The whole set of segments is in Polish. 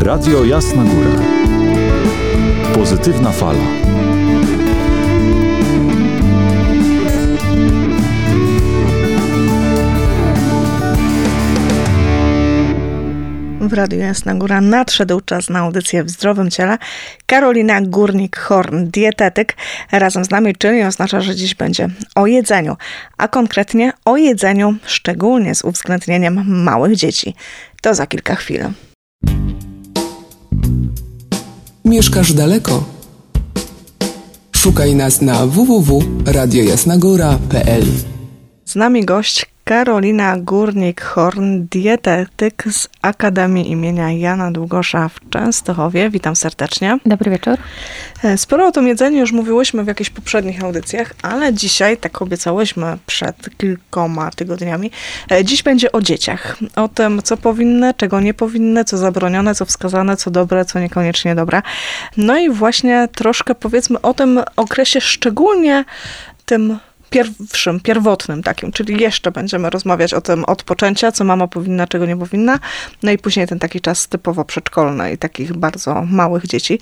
Radio Jasna Góra. Pozytywna fala. W Radiu Jasna Góra nadszedł czas na audycję w zdrowym ciele. Karolina Górnik-Horn, dietetyk, razem z nami, czyli oznacza, że dziś będzie o jedzeniu, a konkretnie o jedzeniu, szczególnie z uwzględnieniem małych dzieci. To za kilka chwil. Mieszkasz daleko? Szukaj nas na www.radiojasnagora.pl Z nami gość Karolina Górnik-Horn, dietetyk z Akademii imienia Jana Długosza w Częstochowie. Witam serdecznie. Dobry wieczór. E, sporo o tym jedzeniu już mówiłyśmy w jakichś poprzednich audycjach, ale dzisiaj, tak obiecałyśmy przed kilkoma tygodniami, e, dziś będzie o dzieciach. O tym, co powinny, czego nie powinny, co zabronione, co wskazane, co dobre, co niekoniecznie dobre. No i właśnie troszkę powiedzmy o tym okresie szczególnie tym pierwszym, pierwotnym takim, czyli jeszcze będziemy rozmawiać o tym od poczęcia, co mama powinna, czego nie powinna, no i później ten taki czas typowo przedszkolny i takich bardzo małych dzieci.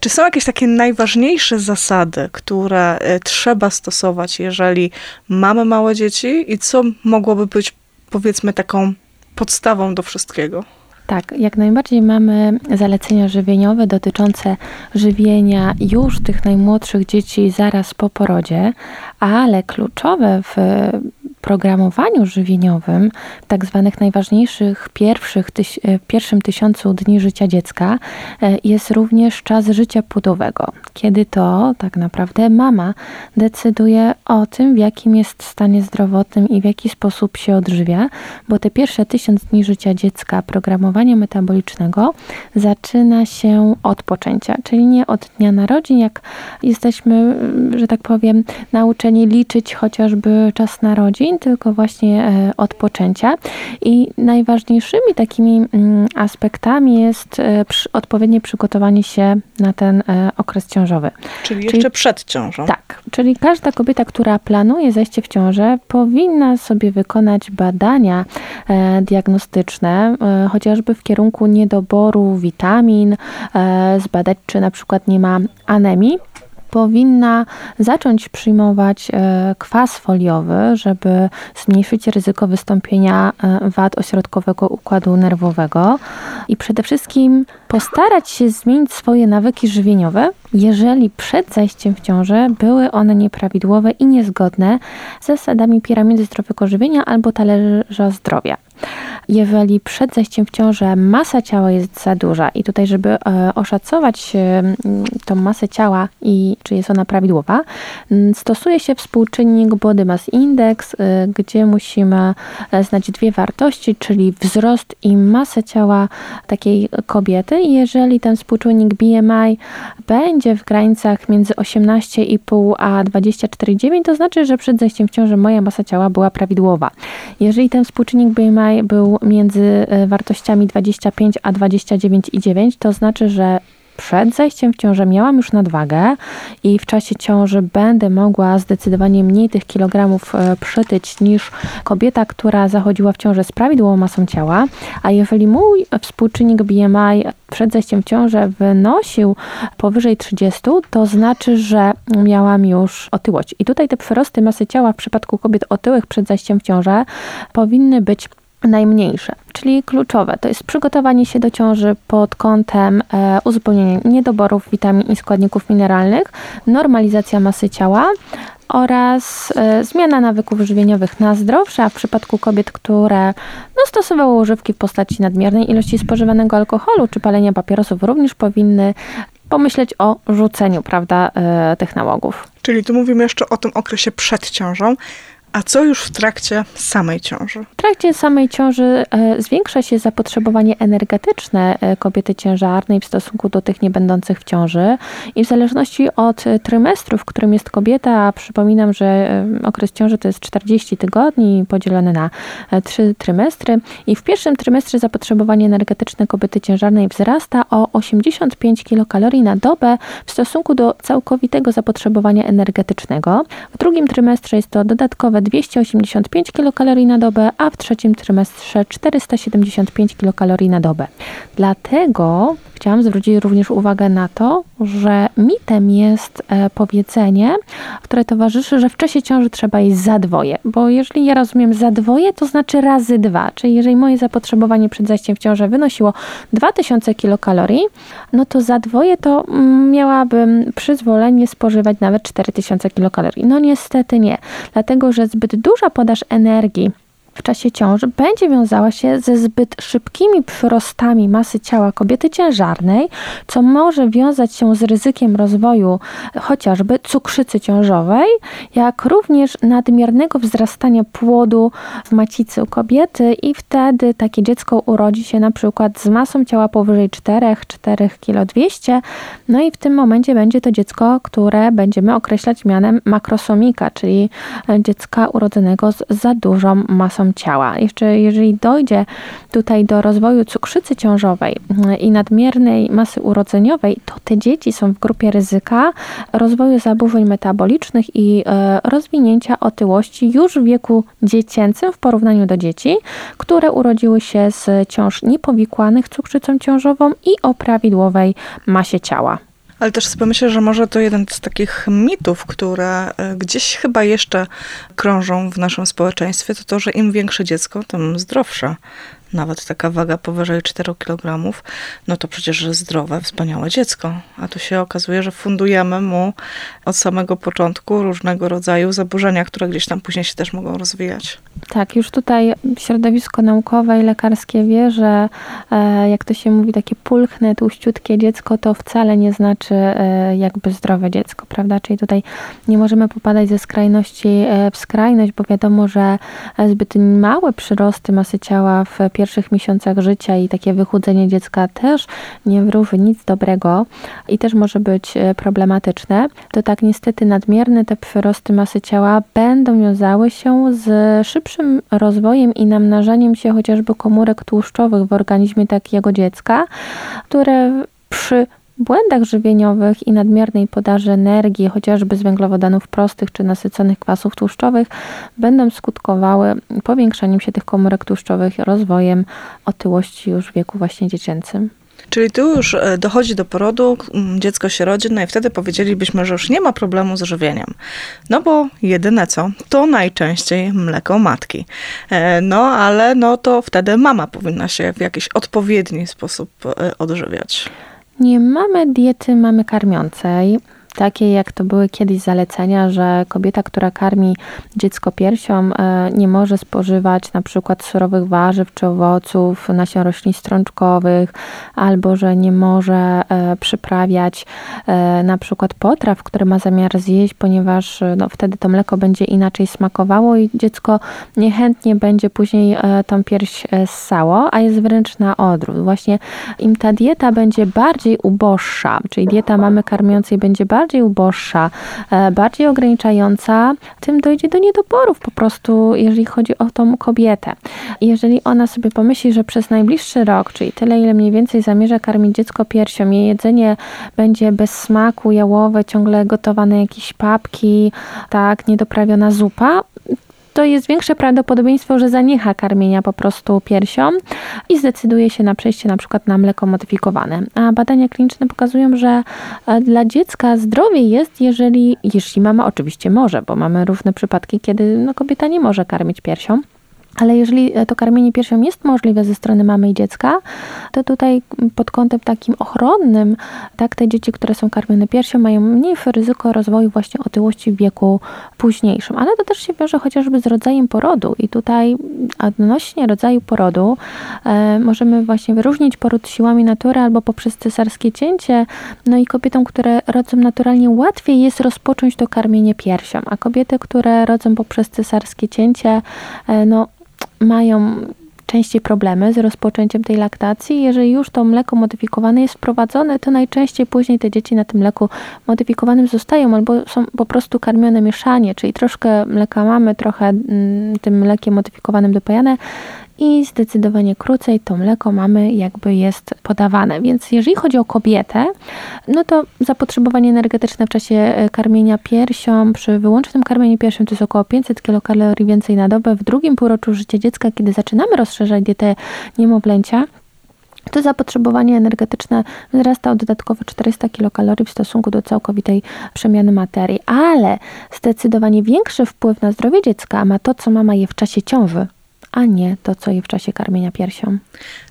Czy są jakieś takie najważniejsze zasady, które y, trzeba stosować, jeżeli mamy małe dzieci i co mogłoby być powiedzmy taką podstawą do wszystkiego? Tak, jak najbardziej mamy zalecenia żywieniowe dotyczące żywienia już tych najmłodszych dzieci zaraz po porodzie, ale kluczowe w programowaniu żywieniowym, w tak zwanych najważniejszych pierwszych, tyś, e, pierwszym tysiącu dni życia dziecka, e, jest również czas życia płodowego, kiedy to tak naprawdę mama decyduje o tym, w jakim jest stanie zdrowotnym i w jaki sposób się odżywia, bo te pierwsze tysiąc dni życia dziecka programowania metabolicznego zaczyna się od poczęcia, czyli nie od dnia narodzin, jak jesteśmy, że tak powiem, nauczeni liczyć chociażby czas narodzin, tylko właśnie e, odpoczęcia. I najważniejszymi takimi mm, aspektami jest e, odpowiednie przygotowanie się na ten e, okres ciążowy. Czyli jeszcze czyli, przed ciążą. Tak, czyli każda kobieta, która planuje zajście w ciążę, powinna sobie wykonać badania diagnostyczne, chociażby w kierunku niedoboru witamin, zbadać, czy na przykład nie ma anemii powinna zacząć przyjmować e, kwas foliowy, żeby zmniejszyć ryzyko wystąpienia e, wad ośrodkowego układu nerwowego i przede wszystkim postarać się zmienić swoje nawyki żywieniowe, jeżeli przed zajściem w ciążę były one nieprawidłowe i niezgodne z zasadami piramidy zdrowego żywienia albo talerza zdrowia. Jeżeli przed zajściem w ciążę masa ciała jest za duża i tutaj, żeby e, oszacować tą masę ciała i czy jest ona prawidłowa, stosuje się współczynnik Body Mass Index, e, gdzie musimy e, znać dwie wartości, czyli wzrost i masę ciała takiej kobiety. Jeżeli ten współczynnik BMI będzie w granicach między 18,5 a 24,9, to znaczy, że przed zajściem w ciążę moja masa ciała była prawidłowa. Jeżeli ten współczynnik BMI był między e, wartościami 25 a 29,9, to znaczy, że przed zajściem w ciążę miałam już nadwagę i w czasie ciąży będę mogła zdecydowanie mniej tych kilogramów e, przytyć niż kobieta, która zachodziła w ciążę z prawidłową masą ciała. A jeżeli mój współczynnik BMI przed zajściem w ciążę wynosił powyżej 30, to znaczy, że miałam już otyłość. I tutaj te przyrosty masy ciała w przypadku kobiet otyłych przed zajściem w ciążę powinny być najmniejsze, czyli kluczowe. To jest przygotowanie się do ciąży pod kątem e, uzupełnienia niedoborów witamin i składników mineralnych, normalizacja masy ciała oraz e, zmiana nawyków żywieniowych na zdrowsze, a w przypadku kobiet, które no, stosowały używki w postaci nadmiernej ilości spożywanego alkoholu czy palenia papierosów, również powinny pomyśleć o rzuceniu prawda, e, tych nałogów. Czyli tu mówimy jeszcze o tym okresie przed ciążą. A co już w trakcie samej ciąży? W trakcie samej ciąży e, zwiększa się zapotrzebowanie energetyczne e, kobiety ciężarnej w stosunku do tych niebędących w ciąży i w zależności od trymestru, w którym jest kobieta, a przypominam, że e, okres ciąży to jest 40 tygodni podzielone na trzy trymestry i w pierwszym trymestrze zapotrzebowanie energetyczne kobiety ciężarnej wzrasta o 85 kilokalorii na dobę w stosunku do całkowitego zapotrzebowania energetycznego. W drugim trymestrze jest to dodatkowe 285 kilokalorii na dobę, a w trzecim trymestrze 475 kilokalorii na dobę. Dlatego chciałam zwrócić również uwagę na to, że mitem jest e, powiedzenie, które towarzyszy, że w czasie ciąży trzeba jeść za dwoje, bo jeżeli ja rozumiem za dwoje, to znaczy razy dwa, czyli jeżeli moje zapotrzebowanie przed zajściem w ciążę wynosiło 2000 kilokalorii, no to za dwoje to mm, miałabym przyzwolenie spożywać nawet 4000 kilokalorii. No niestety nie, dlatego że zbyt duża podaż energii w czasie ciąży będzie wiązała się ze zbyt szybkimi przyrostami masy ciała kobiety ciężarnej, co może wiązać się z ryzykiem rozwoju chociażby cukrzycy ciążowej, jak również nadmiernego wzrastania płodu w macicy u kobiety i wtedy takie dziecko urodzi się na przykład z masą ciała powyżej 4, 4 kg 200, no i w tym momencie będzie to dziecko, które będziemy określać mianem makrosomika, czyli dziecka urodzonego z za dużą masą ciała. Jeszcze jeżeli dojdzie tutaj do rozwoju cukrzycy ciążowej mm, i nadmiernej masy urodzeniowej, to te dzieci są w grupie ryzyka rozwoju zaburzeń metabolicznych i e, rozwinięcia otyłości już w wieku dziecięcym w porównaniu do dzieci, które urodziły się z ciąż niepowikłanych cukrzycą ciążową i o prawidłowej masie ciała. Ale też sobie myślę, że może to jeden z takich mitów, które e, gdzieś chyba jeszcze krążą w naszym społeczeństwie, to to, że im większe dziecko, tym zdrowsze nawet taka waga powyżej 4 kg, no to przecież zdrowe, wspaniałe dziecko. A tu się okazuje, że fundujemy mu od samego początku różnego rodzaju zaburzenia, które gdzieś tam później się też mogą rozwijać. Tak, już tutaj środowisko naukowe i lekarskie wie, że e, jak to się mówi, takie pulchne, tłuściutkie dziecko to wcale nie znaczy e, jakby zdrowe dziecko, prawda? Czyli tutaj nie możemy popadać ze skrajności e, w skrajność, bo wiadomo, że zbyt małe przyrosty masy ciała w pierwszych miesiącach życia i takie wychudzenie dziecka też nie wróży nic dobrego i też może być problematyczne, to tak niestety nadmierne te przyrosty masy ciała będą wiązały się z szybszym rozwojem i namnażaniem się chociażby komórek tłuszczowych w organizmie takiego dziecka, które przy błędach żywieniowych i nadmiernej podaży energii, chociażby z węglowodanów prostych czy nasyconych kwasów tłuszczowych, będą skutkowały powiększaniem się tych komórek tłuszczowych, rozwojem otyłości już w wieku właśnie dziecięcym. Czyli tu już e, dochodzi do porodu, dziecko się rodzi, no i wtedy powiedzielibyśmy, że już nie ma problemu z żywieniem. No bo jedyne co, to najczęściej mleko matki. E, no ale no to wtedy mama powinna się w jakiś odpowiedni sposób e, odżywiać. Nie mamy diety mamy karmiącej takie jak to były kiedyś zalecenia, że kobieta, która karmi dziecko piersią, e, nie może spożywać na przykład surowych warzyw czy owoców, nasion roślin strączkowych, albo że nie może e, przyprawiać e, na przykład potraw, które ma zamiar zjeść, ponieważ no, wtedy to mleko będzie inaczej smakowało i dziecko niechętnie będzie później tą pierś ssało, a jest wręcz na odwrót. Właśnie im ta dieta będzie bardziej uboższa, czyli dieta mamy karmiącej będzie bardziej bardziej uboższa, e, bardziej ograniczająca, tym dojdzie do niedoborów po prostu, jeżeli chodzi o tą kobietę. Jeżeli ona sobie pomyśli, że przez najbliższy rok, czyli tyle, ile mniej więcej zamierza karmić dziecko piersią, jej jedzenie będzie bez smaku, jałowe, ciągle gotowane jakieś papki, tak, niedoprawiona zupa, to jest większe prawdopodobieństwo, że zaniecha karmienia po prostu piersią i zdecyduje się na przejście na przykład na mleko modyfikowane. A badania kliniczne pokazują, że e, dla dziecka zdrowie jest, jeżeli, jeśli mama oczywiście może, bo mamy różne przypadki, kiedy no, kobieta nie może karmić piersią. Ale jeżeli e, to karmienie piersią jest możliwe ze strony mamy i dziecka, to tutaj pod kątem takim ochronnym, tak, te dzieci, które są karmione piersią, mają mniejsze ryzyko rozwoju właśnie otyłości w wieku późniejszym. Ale to też się wiąże chociażby z rodzajem porodu. I tutaj odnośnie rodzaju porodu e, możemy właśnie wyróżnić poród siłami natury albo poprzez cesarskie cięcie. No i kobietom, które rodzą naturalnie, łatwiej jest rozpocząć to karmienie piersią, a kobiety, które rodzą poprzez cesarskie cięcie, e, no mają częściej problemy z rozpoczęciem tej laktacji. Jeżeli już to mleko modyfikowane jest wprowadzone, to najczęściej później te dzieci na tym mleku modyfikowanym zostają albo są po prostu karmione mieszanie, czyli troszkę mleka mamy, trochę mm, tym mlekiem modyfikowanym dopajane i zdecydowanie krócej to mleko mamy jakby jest podawane. Więc jeżeli chodzi o kobietę, no to zapotrzebowanie energetyczne w czasie e, karmienia piersią, przy wyłącznym karmieniu piersią to jest około 500 kilokalorii więcej na dobę. W drugim półroczu życia dziecka, kiedy zaczynamy rozszerzać dietę niemowlęcia, to zapotrzebowanie energetyczne wzrasta o dodatkowo 400 kilokalorii w stosunku do całkowitej przemiany materii, ale zdecydowanie większy wpływ na zdrowie dziecka ma to, co mama je w czasie ciąży a nie to, co je w czasie karmienia piersią.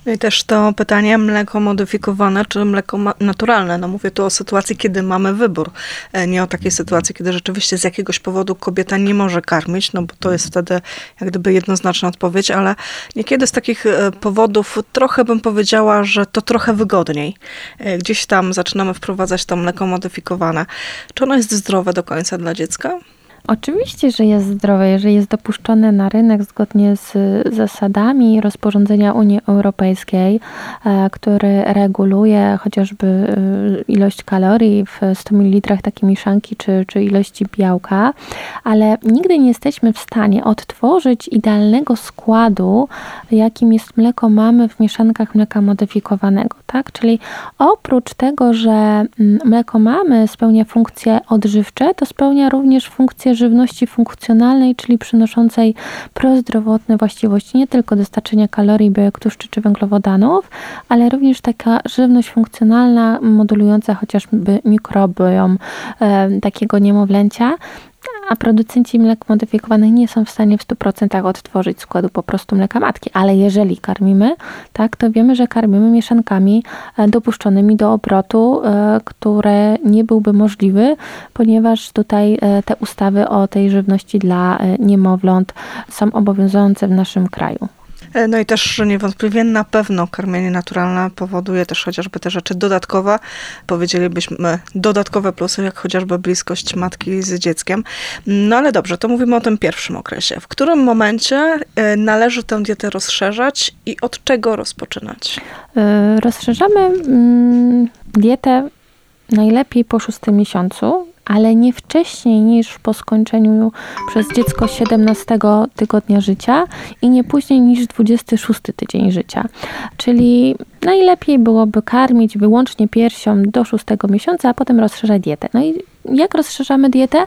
No i też to pytanie mleko modyfikowane czy mleko naturalne. No mówię tu o sytuacji, kiedy mamy wybór, e, nie o takiej sytuacji, kiedy rzeczywiście z jakiegoś powodu kobieta nie może karmić, no bo to jest wtedy jak gdyby jednoznaczna odpowiedź, ale niekiedy z takich e, powodów trochę bym powiedziała, że to trochę wygodniej. E, gdzieś tam zaczynamy wprowadzać to mleko modyfikowane. Czy ono jest zdrowe do końca dla dziecka? Oczywiście, że jest zdrowe, jeżeli jest dopuszczone na rynek zgodnie z zasadami rozporządzenia Unii Europejskiej, e, który reguluje chociażby e, ilość kalorii w 100 ml takiej mieszanki czy, czy ilości białka, ale nigdy nie jesteśmy w stanie odtworzyć idealnego składu, jakim jest mleko mamy w mieszankach mleka modyfikowanego. Tak? Czyli oprócz tego, że mm, mleko mamy spełnia funkcje odżywcze, to spełnia również funkcje żywności funkcjonalnej, czyli przynoszącej prozdrowotne właściwości nie tylko dostarczenia kalorii, białek, tłuszczy czy węglowodanów, ale również taka żywność funkcjonalna, modulująca chociażby mikrobiom e, takiego niemowlęcia, a producenci mlek modyfikowanych nie są w stanie w 100% odtworzyć składu po prostu mleka matki. Ale jeżeli karmimy, tak, to wiemy, że karmimy mieszankami e, dopuszczonymi do obrotu, e, które nie byłby możliwy, ponieważ tutaj e, te ustawy o tej żywności dla niemowląt są obowiązujące w naszym kraju. E, no i też niewątpliwie na pewno karmienie naturalne powoduje też chociażby te rzeczy dodatkowe, powiedzielibyśmy dodatkowe plusy, jak chociażby bliskość matki z dzieckiem. No ale dobrze, to mówimy o tym pierwszym okresie. W którym momencie e, należy tę dietę rozszerzać i od czego rozpoczynać? E, rozszerzamy mm, dietę najlepiej po szóstym miesiącu, ale nie wcześniej niż po skończeniu przez dziecko 17 tygodnia życia i nie później niż 26 tydzień życia. Czyli najlepiej byłoby karmić wyłącznie piersią do 6 miesiąca, a potem rozszerzać dietę. No i jak rozszerzamy dietę?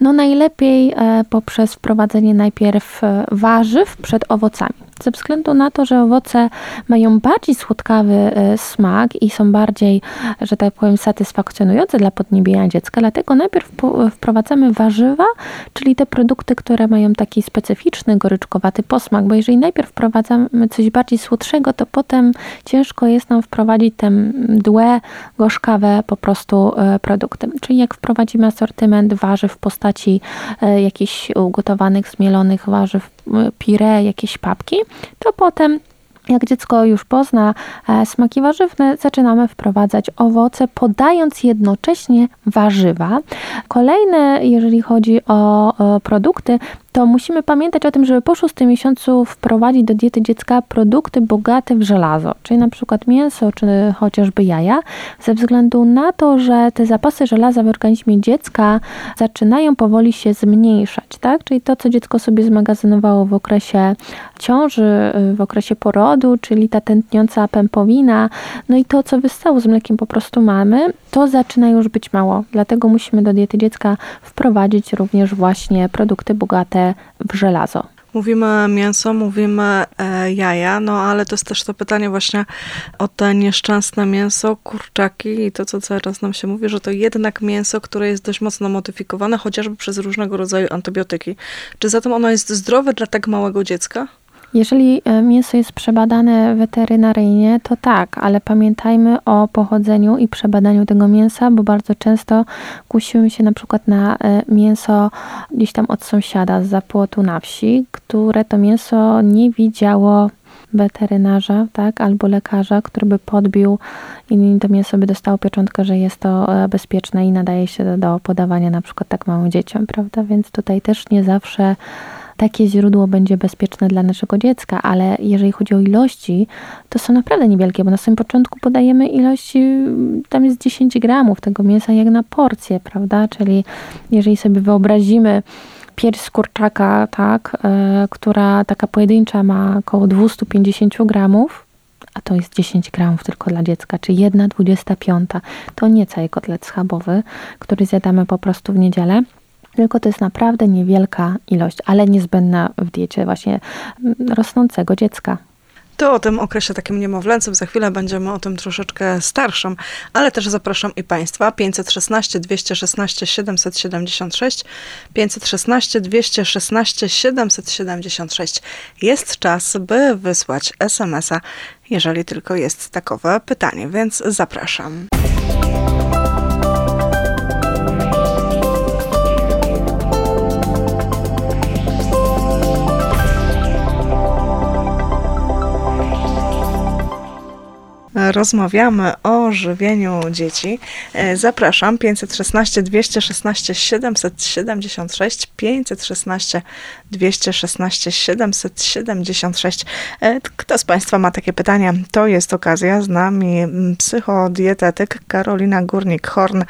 No najlepiej e, poprzez wprowadzenie najpierw e, warzyw przed owocami. Ze względu na to, że owoce mają bardziej słodkawy e, smak i są bardziej, że tak powiem, satysfakcjonujące dla podniebienia dziecka, dlatego najpierw wprowadzamy warzywa, czyli te produkty, które mają taki specyficzny, goryczkowaty posmak, bo jeżeli najpierw wprowadzamy coś bardziej słodszego, to potem ciężko jest nam wprowadzić te mdłe, gorzkawe po prostu produkty. Czyli jak wprowadzamy prowadzimy asortyment warzyw w postaci e, jakichś ugotowanych, zmielonych warzyw, pire, jakieś papki, to potem jak dziecko już pozna e, smaki warzywne, zaczynamy wprowadzać owoce, podając jednocześnie warzywa. Kolejne, jeżeli chodzi o produkty, to musimy pamiętać o tym, żeby po szóstym miesiącu wprowadzić do diety dziecka produkty bogate w żelazo, czyli na przykład mięso czy chociażby jaja, ze względu na to, że te zapasy żelaza w organizmie dziecka zaczynają powoli się zmniejszać, tak? Czyli to, co dziecko sobie zmagazynowało w okresie ciąży, w okresie porodu, czyli ta tętniąca pępowina, no i to, co wystało z mlekiem po prostu mamy, to zaczyna już być mało. Dlatego musimy do diety dziecka wprowadzić również właśnie produkty bogate w żelazo. Mówimy mięso, mówimy e, jaja, no ale to jest też to pytanie właśnie o te nieszczęsne mięso, kurczaki i to, co cały czas nam się mówi, że to jednak mięso, które jest dość mocno modyfikowane, chociażby przez różnego rodzaju antybiotyki. Czy zatem ono jest zdrowe dla tak małego dziecka? Jeżeli e, mięso jest przebadane weterynaryjnie, to tak, ale pamiętajmy o pochodzeniu i przebadaniu tego mięsa, bo bardzo często kusimy się na przykład na e, mięso gdzieś tam od sąsiada z zapłotu na wsi, które to mięso nie widziało weterynarza, tak, albo lekarza, który by podbił i to mięso by dostało pieczątkę, że jest to e, bezpieczne i nadaje się do podawania na przykład tak małym dzieciom, prawda? Więc tutaj też nie zawsze takie źródło będzie bezpieczne dla naszego dziecka, ale jeżeli chodzi o ilości, to są naprawdę niewielkie, bo na samym początku podajemy ilości, tam jest 10 gramów tego mięsa jak na porcję, prawda? Czyli jeżeli sobie wyobrazimy pierś z kurczaka, tak, e, która taka pojedyncza ma około 250 gramów, a to jest 10 gramów tylko dla dziecka, czy 1,25. To nie cały kotlet schabowy, który zjadamy po prostu w niedzielę tylko to jest naprawdę niewielka ilość, ale niezbędna w diecie właśnie mm, rosnącego dziecka. To o tym okresie takim niemowlęcym za chwilę będziemy o tym troszeczkę starszym, ale też zapraszam i Państwa 516 216 776 516 216 776. Jest czas, by wysłać SMS-a, jeżeli tylko jest takowe pytanie, więc zapraszam. Rozmawiamy o żywieniu dzieci. E, zapraszam 516 216 776 516 216 776. Kto z Państwa ma takie pytania? To jest okazja. Z nami psychodietetyk Karolina Górnik-Horn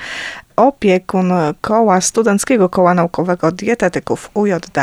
opiekun koła studenckiego koła naukowego dietetyków UJD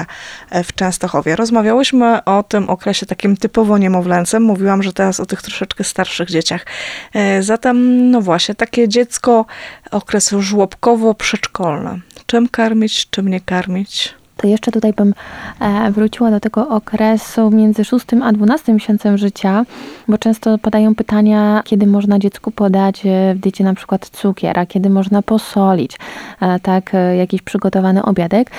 w Częstochowie. Rozmawiałyśmy o tym okresie takim typowo niemowlęcym. Mówiłam, że teraz o tych troszeczkę starszych dzieciach. E, zatem, no właśnie, takie dziecko okres żłobkowo-przedszkolny. Czym karmić, czym nie karmić? To jeszcze tutaj bym e, wróciła do tego okresu między 6 a 12 miesiącem życia, bo często padają pytania, kiedy można dziecku podać e, w diecie na przykład cukier, a kiedy można posolić, e, tak, jakiś przygotowany obiadek.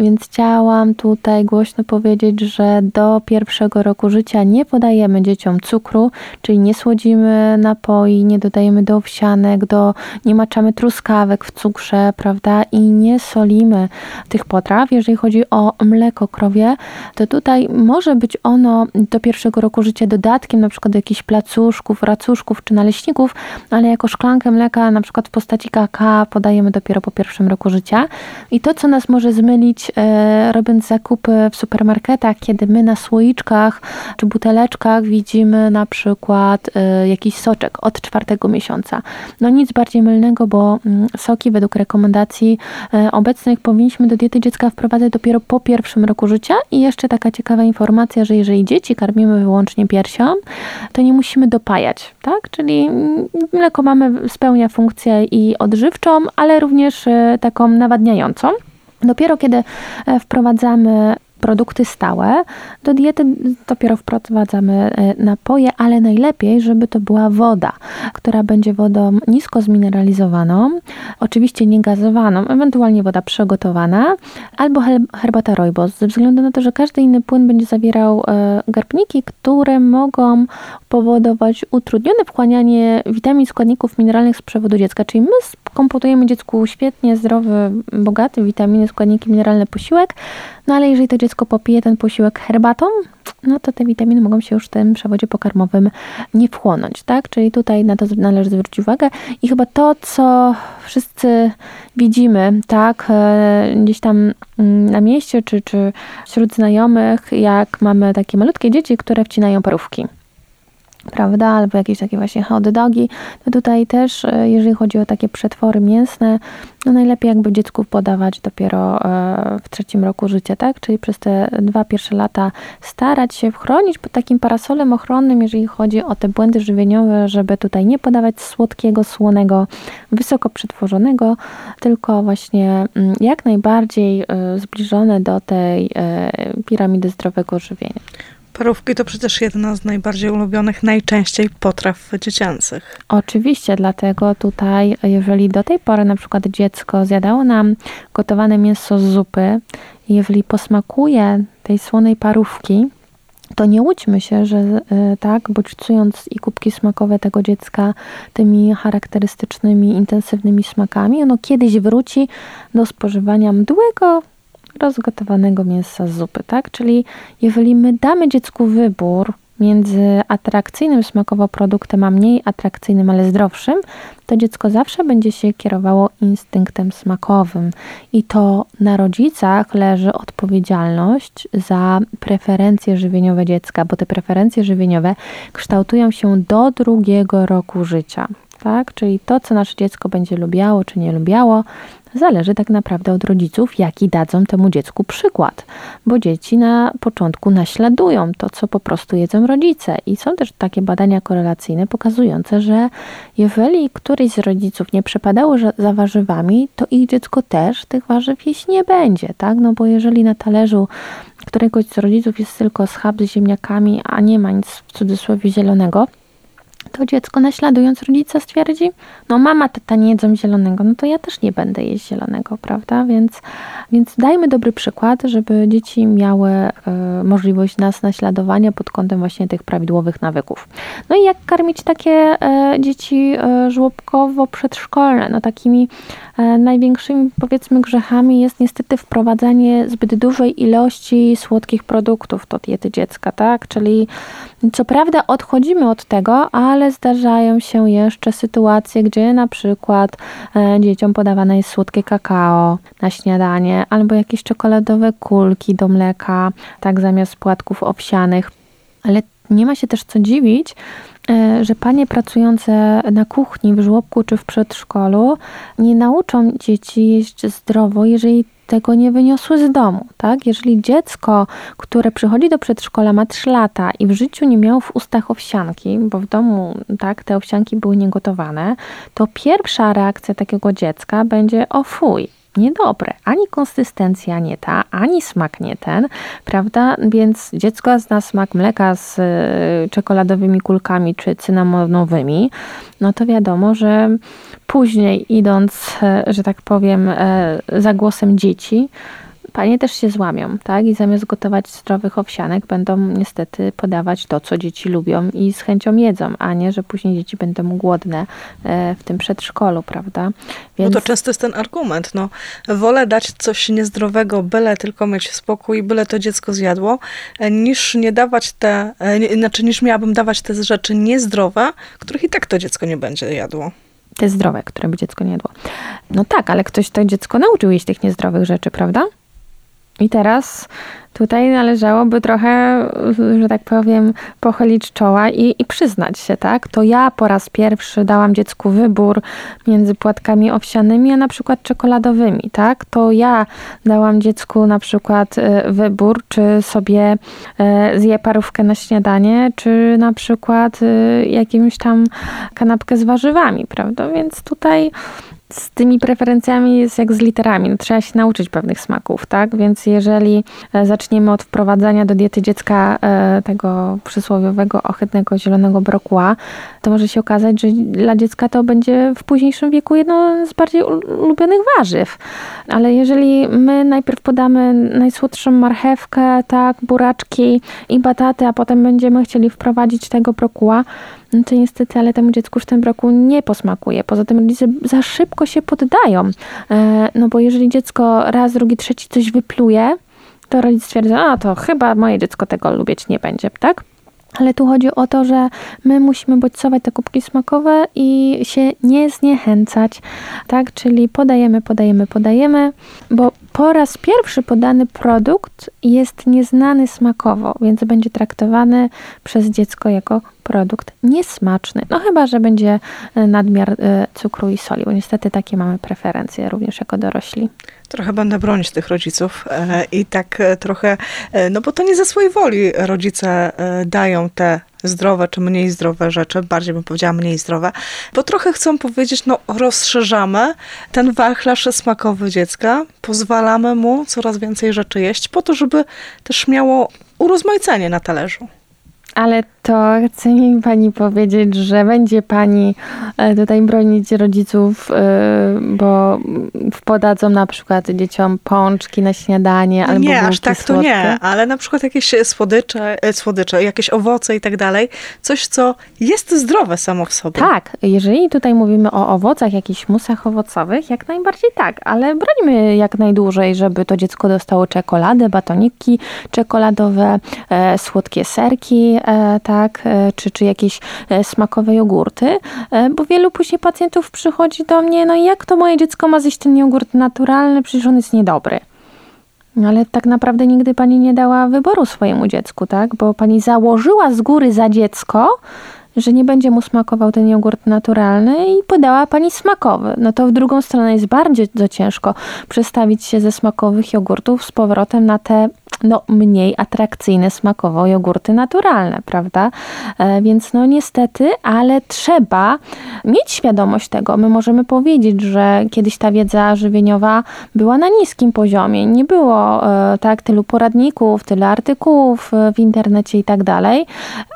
Więc chciałam tutaj głośno powiedzieć, że do pierwszego roku życia nie podajemy dzieciom cukru, czyli nie słodzimy napoi, nie dodajemy do owsianek, do, nie maczamy truskawek w cukrze, prawda, i nie solimy tych potraw jeżeli chodzi o mleko krowie, to tutaj może być ono do pierwszego roku życia dodatkiem, na przykład do jakichś placuszków, racuszków czy naleśników, ale jako szklankę mleka, na przykład w postaci KK podajemy dopiero po pierwszym roku życia. I to, co nas może zmylić, e, robiąc zakupy w supermarketach, kiedy my na słoiczkach czy buteleczkach widzimy na przykład e, jakiś soczek od czwartego miesiąca. No nic bardziej mylnego, bo mm, soki według rekomendacji e, obecnych powinniśmy do diety dziecka wprowadzić wprowadzać dopiero po pierwszym roku życia. I jeszcze taka ciekawa informacja, że jeżeli dzieci karmimy wyłącznie piersią, to nie musimy dopajać, tak? Czyli mleko mamy, spełnia funkcję i odżywczą, ale również e, taką nawadniającą. Dopiero kiedy e, wprowadzamy produkty stałe. Do diety dopiero wprowadzamy e, napoje, ale najlepiej, żeby to była woda, która będzie wodą nisko zmineralizowaną, oczywiście nie gazowaną, ewentualnie woda przygotowana, albo herbata rooibos, ze względu na to, że każdy inny płyn będzie zawierał e, garbniki, które mogą powodować utrudnione wchłanianie witamin, składników mineralnych z przewodu dziecka, czyli my kompotujemy dziecku świetnie zdrowy, bogaty, witaminy, składniki mineralne posiłek, no ale jeżeli to dziecko popije ten posiłek herbatą, no to te witaminy mogą się już w tym przewodzie pokarmowym nie wchłonąć, tak? Czyli tutaj na to należy zwrócić uwagę i chyba to, co wszyscy widzimy, tak, e, gdzieś tam mm, na mieście czy, czy wśród znajomych, jak mamy takie malutkie dzieci, które wcinają parówki prawda, albo jakieś takie właśnie hot dogi, to tutaj też, e, jeżeli chodzi o takie przetwory mięsne, no najlepiej jakby dziecku podawać dopiero e, w trzecim roku życia, tak, czyli przez te dwa pierwsze lata starać się chronić pod takim parasolem ochronnym, jeżeli chodzi o te błędy żywieniowe, żeby tutaj nie podawać słodkiego, słonego, wysoko przetworzonego, tylko właśnie mm, jak najbardziej e, zbliżone do tej piramidy zdrowego żywienia. Parówki to przecież jedna z najbardziej ulubionych, najczęściej potraw dziecięcych. Oczywiście, dlatego tutaj, jeżeli do tej pory na przykład dziecko zjadało nam gotowane mięso z zupy, jeżeli posmakuje tej słonej parówki, to nie łudźmy się, że y, tak, bodźcując i kubki smakowe tego dziecka tymi charakterystycznymi, intensywnymi smakami, ono kiedyś wróci do spożywania mdłego, rozgotowanego mięsa z zupy, tak? Czyli jeżeli my damy dziecku wybór między atrakcyjnym smakowo produktem, a mniej atrakcyjnym, ale zdrowszym, to dziecko zawsze będzie się kierowało instynktem smakowym. I to na rodzicach leży odpowiedzialność za preferencje żywieniowe dziecka, bo te preferencje żywieniowe kształtują się do drugiego roku życia. Tak? Czyli to, co nasze dziecko będzie lubiało czy nie lubiało, zależy tak naprawdę od rodziców, jaki dadzą temu dziecku przykład, bo dzieci na początku naśladują to, co po prostu jedzą rodzice. I są też takie badania korelacyjne pokazujące, że jeżeli któryś z rodziców nie przepadało za warzywami, to ich dziecko też tych warzyw jeść nie będzie, tak? No bo jeżeli na talerzu któregoś z rodziców jest tylko schab z ziemniakami, a nie ma nic w cudzysłowie zielonego, to dziecko naśladując rodzica stwierdzi, no mama, tata nie jedzą zielonego, no to ja też nie będę jeść zielonego, prawda? Więc, więc dajmy dobry przykład, żeby dzieci miały y, możliwość nas naśladowania pod kątem właśnie tych prawidłowych nawyków. No i jak karmić takie y, dzieci y, żłobkowo-przedszkolne? No takimi największymi powiedzmy grzechami jest niestety wprowadzanie zbyt dużej ilości słodkich produktów do diety dziecka, tak? Czyli co prawda odchodzimy od tego, ale zdarzają się jeszcze sytuacje, gdzie na przykład e, dzieciom podawane jest słodkie kakao na śniadanie albo jakieś czekoladowe kulki do mleka, tak zamiast płatków owsianych. Ale nie ma się też co dziwić, e, że panie pracujące na kuchni, w żłobku czy w przedszkolu nie nauczą dzieci jeść zdrowo, jeżeli tego nie wyniosły z domu, tak? Jeżeli dziecko, które przychodzi do przedszkola ma 3 lata i w życiu nie miało w ustach owsianki, bo w domu, tak, te owsianki były niegotowane, to pierwsza reakcja takiego dziecka będzie o fuj, niedobre. Ani konsystencja nie ta, ani smak nie ten, prawda? Więc dziecko zna smak mleka z e, czekoladowymi kulkami czy cynamonowymi, no to wiadomo, że później idąc, e, że tak powiem, e, za głosem dzieci, Panie też się złamią, tak? I zamiast gotować zdrowych owsianek, będą niestety podawać to, co dzieci lubią i z chęcią jedzą, a nie, że później dzieci będą głodne e, w tym przedszkolu, prawda? Więc... No to często jest ten argument, no wolę dać coś niezdrowego, byle tylko mieć spokój, byle to dziecko zjadło, e, niż nie dawać te, e, znaczy niż miałabym dawać te rzeczy niezdrowe, których i tak to dziecko nie będzie jadło te zdrowe, które by dziecko nie jadło. No tak, ale ktoś to dziecko nauczył jeść tych niezdrowych rzeczy, prawda? I teraz tutaj należałoby trochę, że tak powiem, pochylić czoła i, i, przyznać się, tak? To ja po raz pierwszy dałam dziecku wybór między płatkami owsianymi, a na przykład czekoladowymi, tak? To ja dałam dziecku na przykład e, wybór, czy sobie e, zje parówkę na śniadanie, czy na przykład e, jakimś tam kanapkę z warzywami, prawda? Więc tutaj z tymi preferencjami jest jak z literami. No, trzeba się nauczyć pewnych smaków, tak? Więc jeżeli e, zaczniemy od wprowadzania do diety dziecka e, tego przysłowiowego, ohydnego, zielonego brokuła, to może się okazać, że dla dziecka to będzie w późniejszym wieku jedno z bardziej ulubionych warzyw. Ale jeżeli my najpierw podamy najsłodszą marchewkę, tak, buraczki i bataty, a potem będziemy chcieli wprowadzić tego brokuła, no to niestety, ale temu dziecku już ten brokuł nie posmakuje. Poza tym rodzice za szybko się poddają. E, no bo jeżeli dziecko raz, drugi, trzeci coś wypluje, to rodzic stwierdza, a to chyba moje dziecko tego lubić nie będzie, tak? Ale tu chodzi o to, że my musimy bodźcować te kubki smakowe i się nie zniechęcać, tak? Czyli podajemy, podajemy, podajemy, bo po raz pierwszy podany produkt jest nieznany smakowo, więc będzie traktowany przez dziecko jako produkt niesmaczny. No chyba, że będzie e, nadmiar e, cukru i soli, bo niestety takie mamy preferencje również jako dorośli. Trochę będę bronić tych rodziców e, i tak trochę, no bo to nie ze swojej woli rodzice dają te zdrowe czy mniej zdrowe rzeczy, bardziej bym powiedziała mniej zdrowe, bo trochę chcą powiedzieć, no rozszerzamy ten wachlarz smakowy dziecka, pozwalamy mu coraz więcej rzeczy jeść po to, żeby też miało urozmaicenie na talerzu. Ale to chce mi pani powiedzieć, że będzie pani e, tutaj bronić rodziców, e, bo podadzą na przykład dzieciom pączki na śniadanie albo Nie, aż tak słodkie. to nie, ale na przykład jakieś słodycze, e, słodycze, jakieś owoce i tak dalej. Coś, co jest zdrowe samo w sobie. Tak, jeżeli tutaj mówimy o owocach, jakichś musach owocowych, jak najbardziej tak, ale brońmy jak najdłużej, żeby to dziecko dostało czekoladę, batoniki czekoladowe, e, słodkie serki, e, tak, tak, czy, czy jakieś e, smakowe jogurty, e, bo wielu później pacjentów przychodzi do mnie, no jak to moje dziecko ma zjeść ten jogurt naturalny, przecież on jest niedobry. No ale tak naprawdę nigdy pani nie dała wyboru swojemu dziecku, tak? Bo pani założyła z góry za dziecko, że nie będzie mu smakował ten jogurt naturalny i podała pani smakowy. No to w drugą stronę jest bardziej ciężko przestawić się ze smakowych jogurtów z powrotem na te no, mniej atrakcyjne smakowo jogurty naturalne, prawda? E, więc no niestety, ale trzeba mieć świadomość tego. My możemy powiedzieć, że kiedyś ta wiedza żywieniowa była na niskim poziomie. Nie było e, tak tylu poradników, tyle artykułów e, w internecie i tak dalej,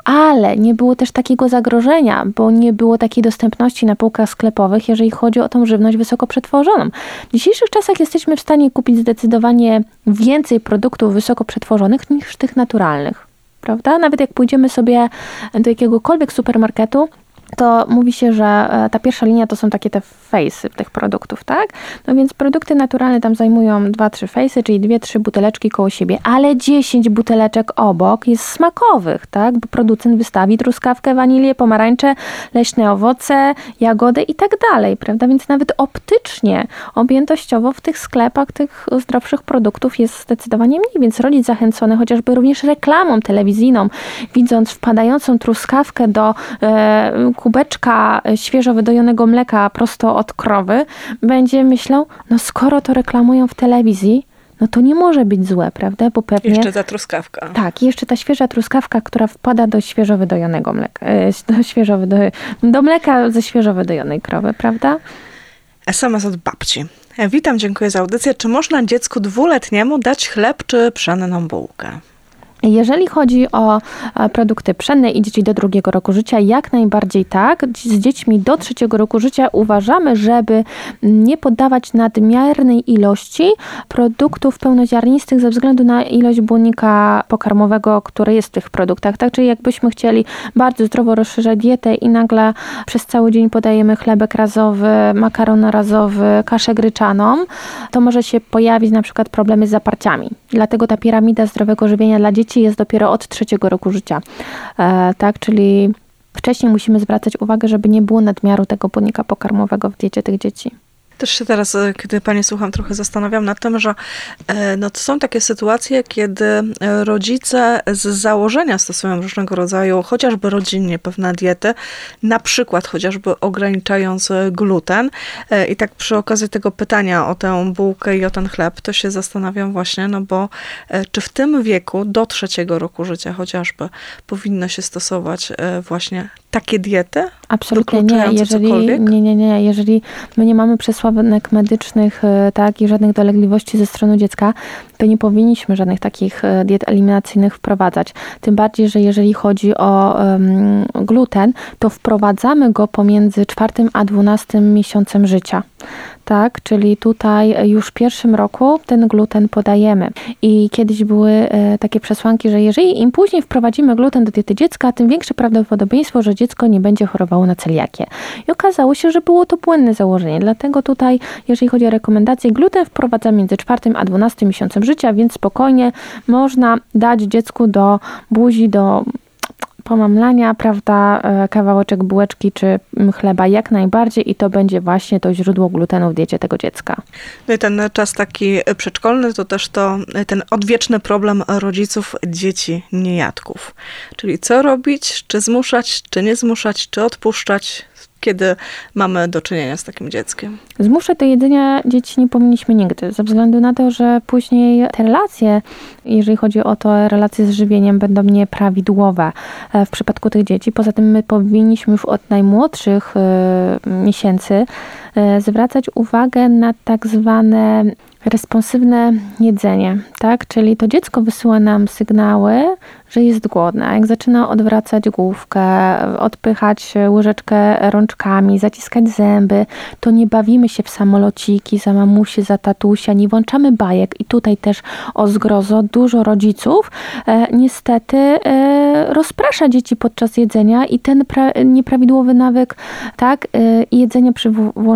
ale nie było też takiego zagrożenia, bo nie było takiej dostępności na półkach sklepowych, jeżeli chodzi o tą żywność wysoko przetworzoną. W dzisiejszych czasach jesteśmy w stanie kupić zdecydowanie więcej produktów wysoko przetworzonych niż tych naturalnych. Prawda? Nawet jak pójdziemy sobie do jakiegokolwiek supermarketu, to mówi się, że e, ta pierwsza linia to są takie te fejsy tych produktów, tak? No więc produkty naturalne tam zajmują 2-3 fejsy, czyli 2-3 buteleczki koło siebie, ale 10 buteleczek obok jest smakowych, tak? Bo producent wystawi truskawkę, wanilię, pomarańcze, leśne owoce, jagody i tak dalej, prawda? Więc nawet optycznie, objętościowo w tych sklepach tych zdrowszych produktów jest zdecydowanie mniej, więc rodzic zachęcony chociażby również reklamą telewizyjną, widząc wpadającą truskawkę do e, kubeczka świeżo wydojonego mleka prosto od krowy, będzie myślał, no skoro to reklamują w telewizji, no to nie może być złe, prawda? Bo pewnie... Jeszcze ta truskawka. Tak, jeszcze ta świeża truskawka, która wpada do świeżo wydojonego mleka, e, do, świeżo wydo... do mleka ze świeżo wydojonej krowy, prawda? SMS od babci. E, witam, dziękuję za audycję. Czy można dziecku dwuletniemu dać chleb czy pszenną bułkę? Jeżeli chodzi o e, produkty pszenne i dzieci do drugiego roku życia, jak najbardziej tak. Z dziećmi do trzeciego roku życia uważamy, żeby nie poddawać nadmiernej ilości produktów pełnoziarnistych ze względu na ilość błonnika pokarmowego, który jest w tych produktach. Tak, czyli jakbyśmy chcieli bardzo zdrowo rozszerzać dietę i nagle przez cały dzień podajemy chlebek razowy, makaron razowy, kaszę gryczaną, to może się pojawić na przykład problemy z zaparciami. Dlatego ta piramida zdrowego żywienia dla dzieci dzieci jest dopiero od trzeciego roku życia. E, tak, czyli wcześniej musimy zwracać uwagę, żeby nie było nadmiaru tego błonnika pokarmowego w diecie tych dzieci. Też się teraz, e, kiedy Pani słucham, trochę zastanawiam nad tym, że e, no, to są takie sytuacje, kiedy e, rodzice z założenia stosują różnego rodzaju, chociażby rodzinnie pewne diety, na przykład chociażby ograniczając gluten. I tak przy okazji tego pytania o tę bułkę i o ten chleb, to się zastanawiam właśnie, no bo czy w tym wieku, do trzeciego roku życia chociażby, powinno się stosować właśnie takie diety? Absolutnie nie. Jeżeli, nie, nie, nie. Jeżeli my nie mamy przesłanek medycznych e, tak, i żadnych dolegliwości ze strony dziecka, to nie powinniśmy żadnych takich e, diet eliminacyjnych wprowadzać. Tym bardziej, że jeżeli chodzi o um, gluten, to wprowadzamy go pomiędzy czwartym a dwunastym miesiącem życia tak? Czyli tutaj już w pierwszym roku ten gluten podajemy. I kiedyś były e, takie przesłanki, że jeżeli im później wprowadzimy gluten do diety dziecka, tym większe prawdopodobieństwo, że dziecko nie będzie chorowało na celiakię. I okazało się, że było to błędne założenie. Dlatego tutaj, jeżeli chodzi o rekomendacje, gluten wprowadza między czwartym a 12 miesiącem życia, więc spokojnie można dać dziecku do buzi, do pomamlania, prawda, e, kawałeczek bułeczki czy chleba jak najbardziej i to będzie właśnie to źródło glutenu w diecie tego dziecka. No i ten czas taki przedszkolny to też to ten odwieczny problem rodziców dzieci niejadków. Czyli co robić, czy zmuszać, czy nie zmuszać, czy odpuszczać, kiedy mamy do czynienia z takim dzieckiem. Zmuszać do jedzenia dzieci nie powinniśmy nigdy, ze względu na to, że później te relacje, jeżeli chodzi o to, relacje z żywieniem będą nieprawidłowe e, w przypadku tych dzieci. Poza tym my powinniśmy już od najmłodszych e, miesięcy zwracać uwagę na tak zwane responsywne jedzenie, tak? Czyli to dziecko wysyła nam sygnały, że jest głodne. Jak zaczyna odwracać główkę, odpychać łyżeczkę rączkami, zaciskać zęby, to nie bawimy się w samolociki za mamusi, za tatusia, nie włączamy bajek. I tutaj też o zgrozo dużo rodziców e, niestety e, rozprasza dzieci podczas jedzenia i ten pra- nieprawidłowy nawyk, tak, e, jedzenia przy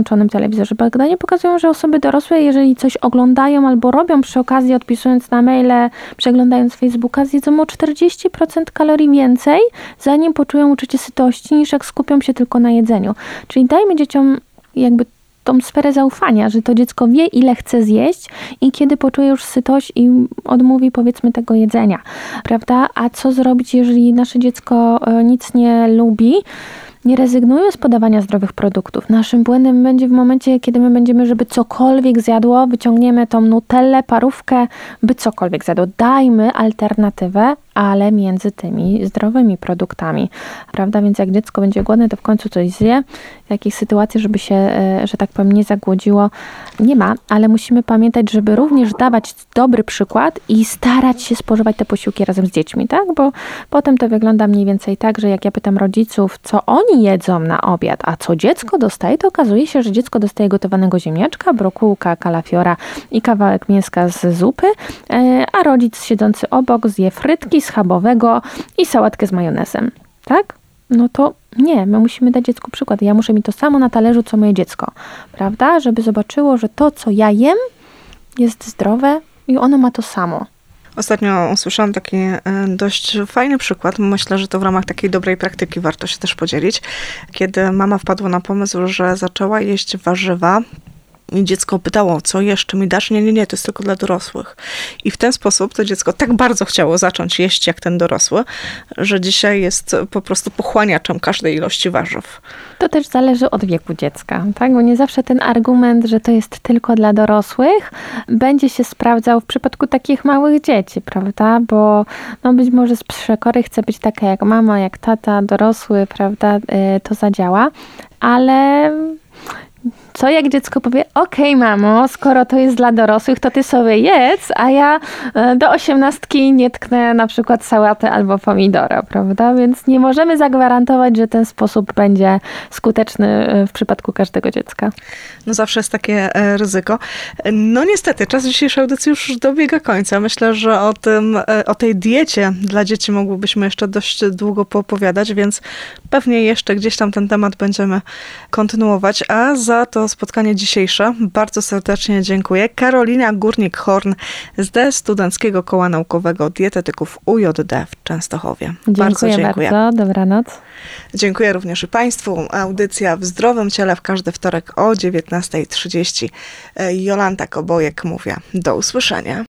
włączonym telewizorze. Badania pokazują, że osoby dorosłe, jeżeli coś oglądają albo robią przy okazji, odpisując na maile, przeglądając Facebooka, zjedzą o 40 30% kalorii więcej, zanim poczują uczucie sytości, niż jak skupią się tylko na jedzeniu. Czyli dajmy dzieciom jakby tą sferę zaufania, że to dziecko wie, ile chce zjeść i kiedy poczuje już sytość i odmówi powiedzmy tego jedzenia, prawda? A co zrobić, jeżeli nasze dziecko e, nic nie lubi? Nie rezygnuję z podawania zdrowych produktów. Naszym błędem będzie w momencie, kiedy my będziemy, żeby cokolwiek zjadło, wyciągniemy tą nutellę, parówkę, by cokolwiek zjadło. Dajmy alternatywę, ale między tymi zdrowymi produktami, prawda? Więc jak dziecko będzie głodne, to w końcu coś zje. Jakiejś sytuacji, żeby się, e, że tak powiem, nie zagłodziło, nie ma, ale musimy pamiętać, żeby również dawać dobry przykład i starać się spożywać te posiłki razem z dziećmi, tak? Bo potem to wygląda mniej więcej tak, że jak ja pytam rodziców, co oni jedzą na obiad, a co dziecko dostaje, to okazuje się, że dziecko dostaje gotowanego ziemniaczka, brokułka, kalafiora i kawałek mięska z zupy, e, a rodzic siedzący obok zje frytki schabowego i sałatkę z majonezem, tak? No to nie, my musimy dać dziecku przykład. Ja muszę mieć to samo na talerzu, co moje dziecko, prawda? Żeby zobaczyło, że to, co ja jem, jest zdrowe i ono ma to samo. Ostatnio usłyszałam taki e, dość fajny przykład. Myślę, że to w ramach takiej dobrej praktyki warto się też podzielić. Kiedy mama wpadła na pomysł, że zaczęła jeść warzywa dziecko pytało, co jeszcze mi dasz? Nie, nie, nie, to jest tylko dla dorosłych. I w ten sposób to dziecko tak bardzo chciało zacząć jeść jak ten dorosły, że dzisiaj jest po prostu pochłaniaczem każdej ilości warzyw. To też zależy od wieku dziecka, tak? Bo nie zawsze ten argument, że to jest tylko dla dorosłych, będzie się sprawdzał w przypadku takich małych dzieci, prawda? Bo no być może z przekory chce być taka jak mama, jak tata, dorosły, prawda? Y, to zadziała, ale co jak dziecko powie, okej okay, mamo, skoro to jest dla dorosłych, to ty sobie jedz, a ja e, do osiemnastki nie tknę na przykład sałaty albo pomidora, prawda? Więc nie możemy zagwarantować, że ten sposób będzie skuteczny e, w przypadku każdego dziecka. No zawsze jest takie e, ryzyko. No niestety, czas dzisiejszej audycji już dobiega końca. Myślę, że o tym, o tej diecie dla dzieci mogłybyśmy jeszcze dość długo poopowiadać, więc pewnie jeszcze gdzieś tam ten temat będziemy kontynuować, a za to spotkanie dzisiejsze. Bardzo serdecznie dziękuję. Karolina Górnik-Horn z Studenckiego Koła Naukowego Dietetyków UJD w Częstochowie. Dziękuję bardzo dziękuję. Bardzo. Dobranoc. Dziękuję również i Państwu. Audycja w zdrowym ciele w każdy wtorek o 19.30. Jolanta Kobojek mówię. Do usłyszenia.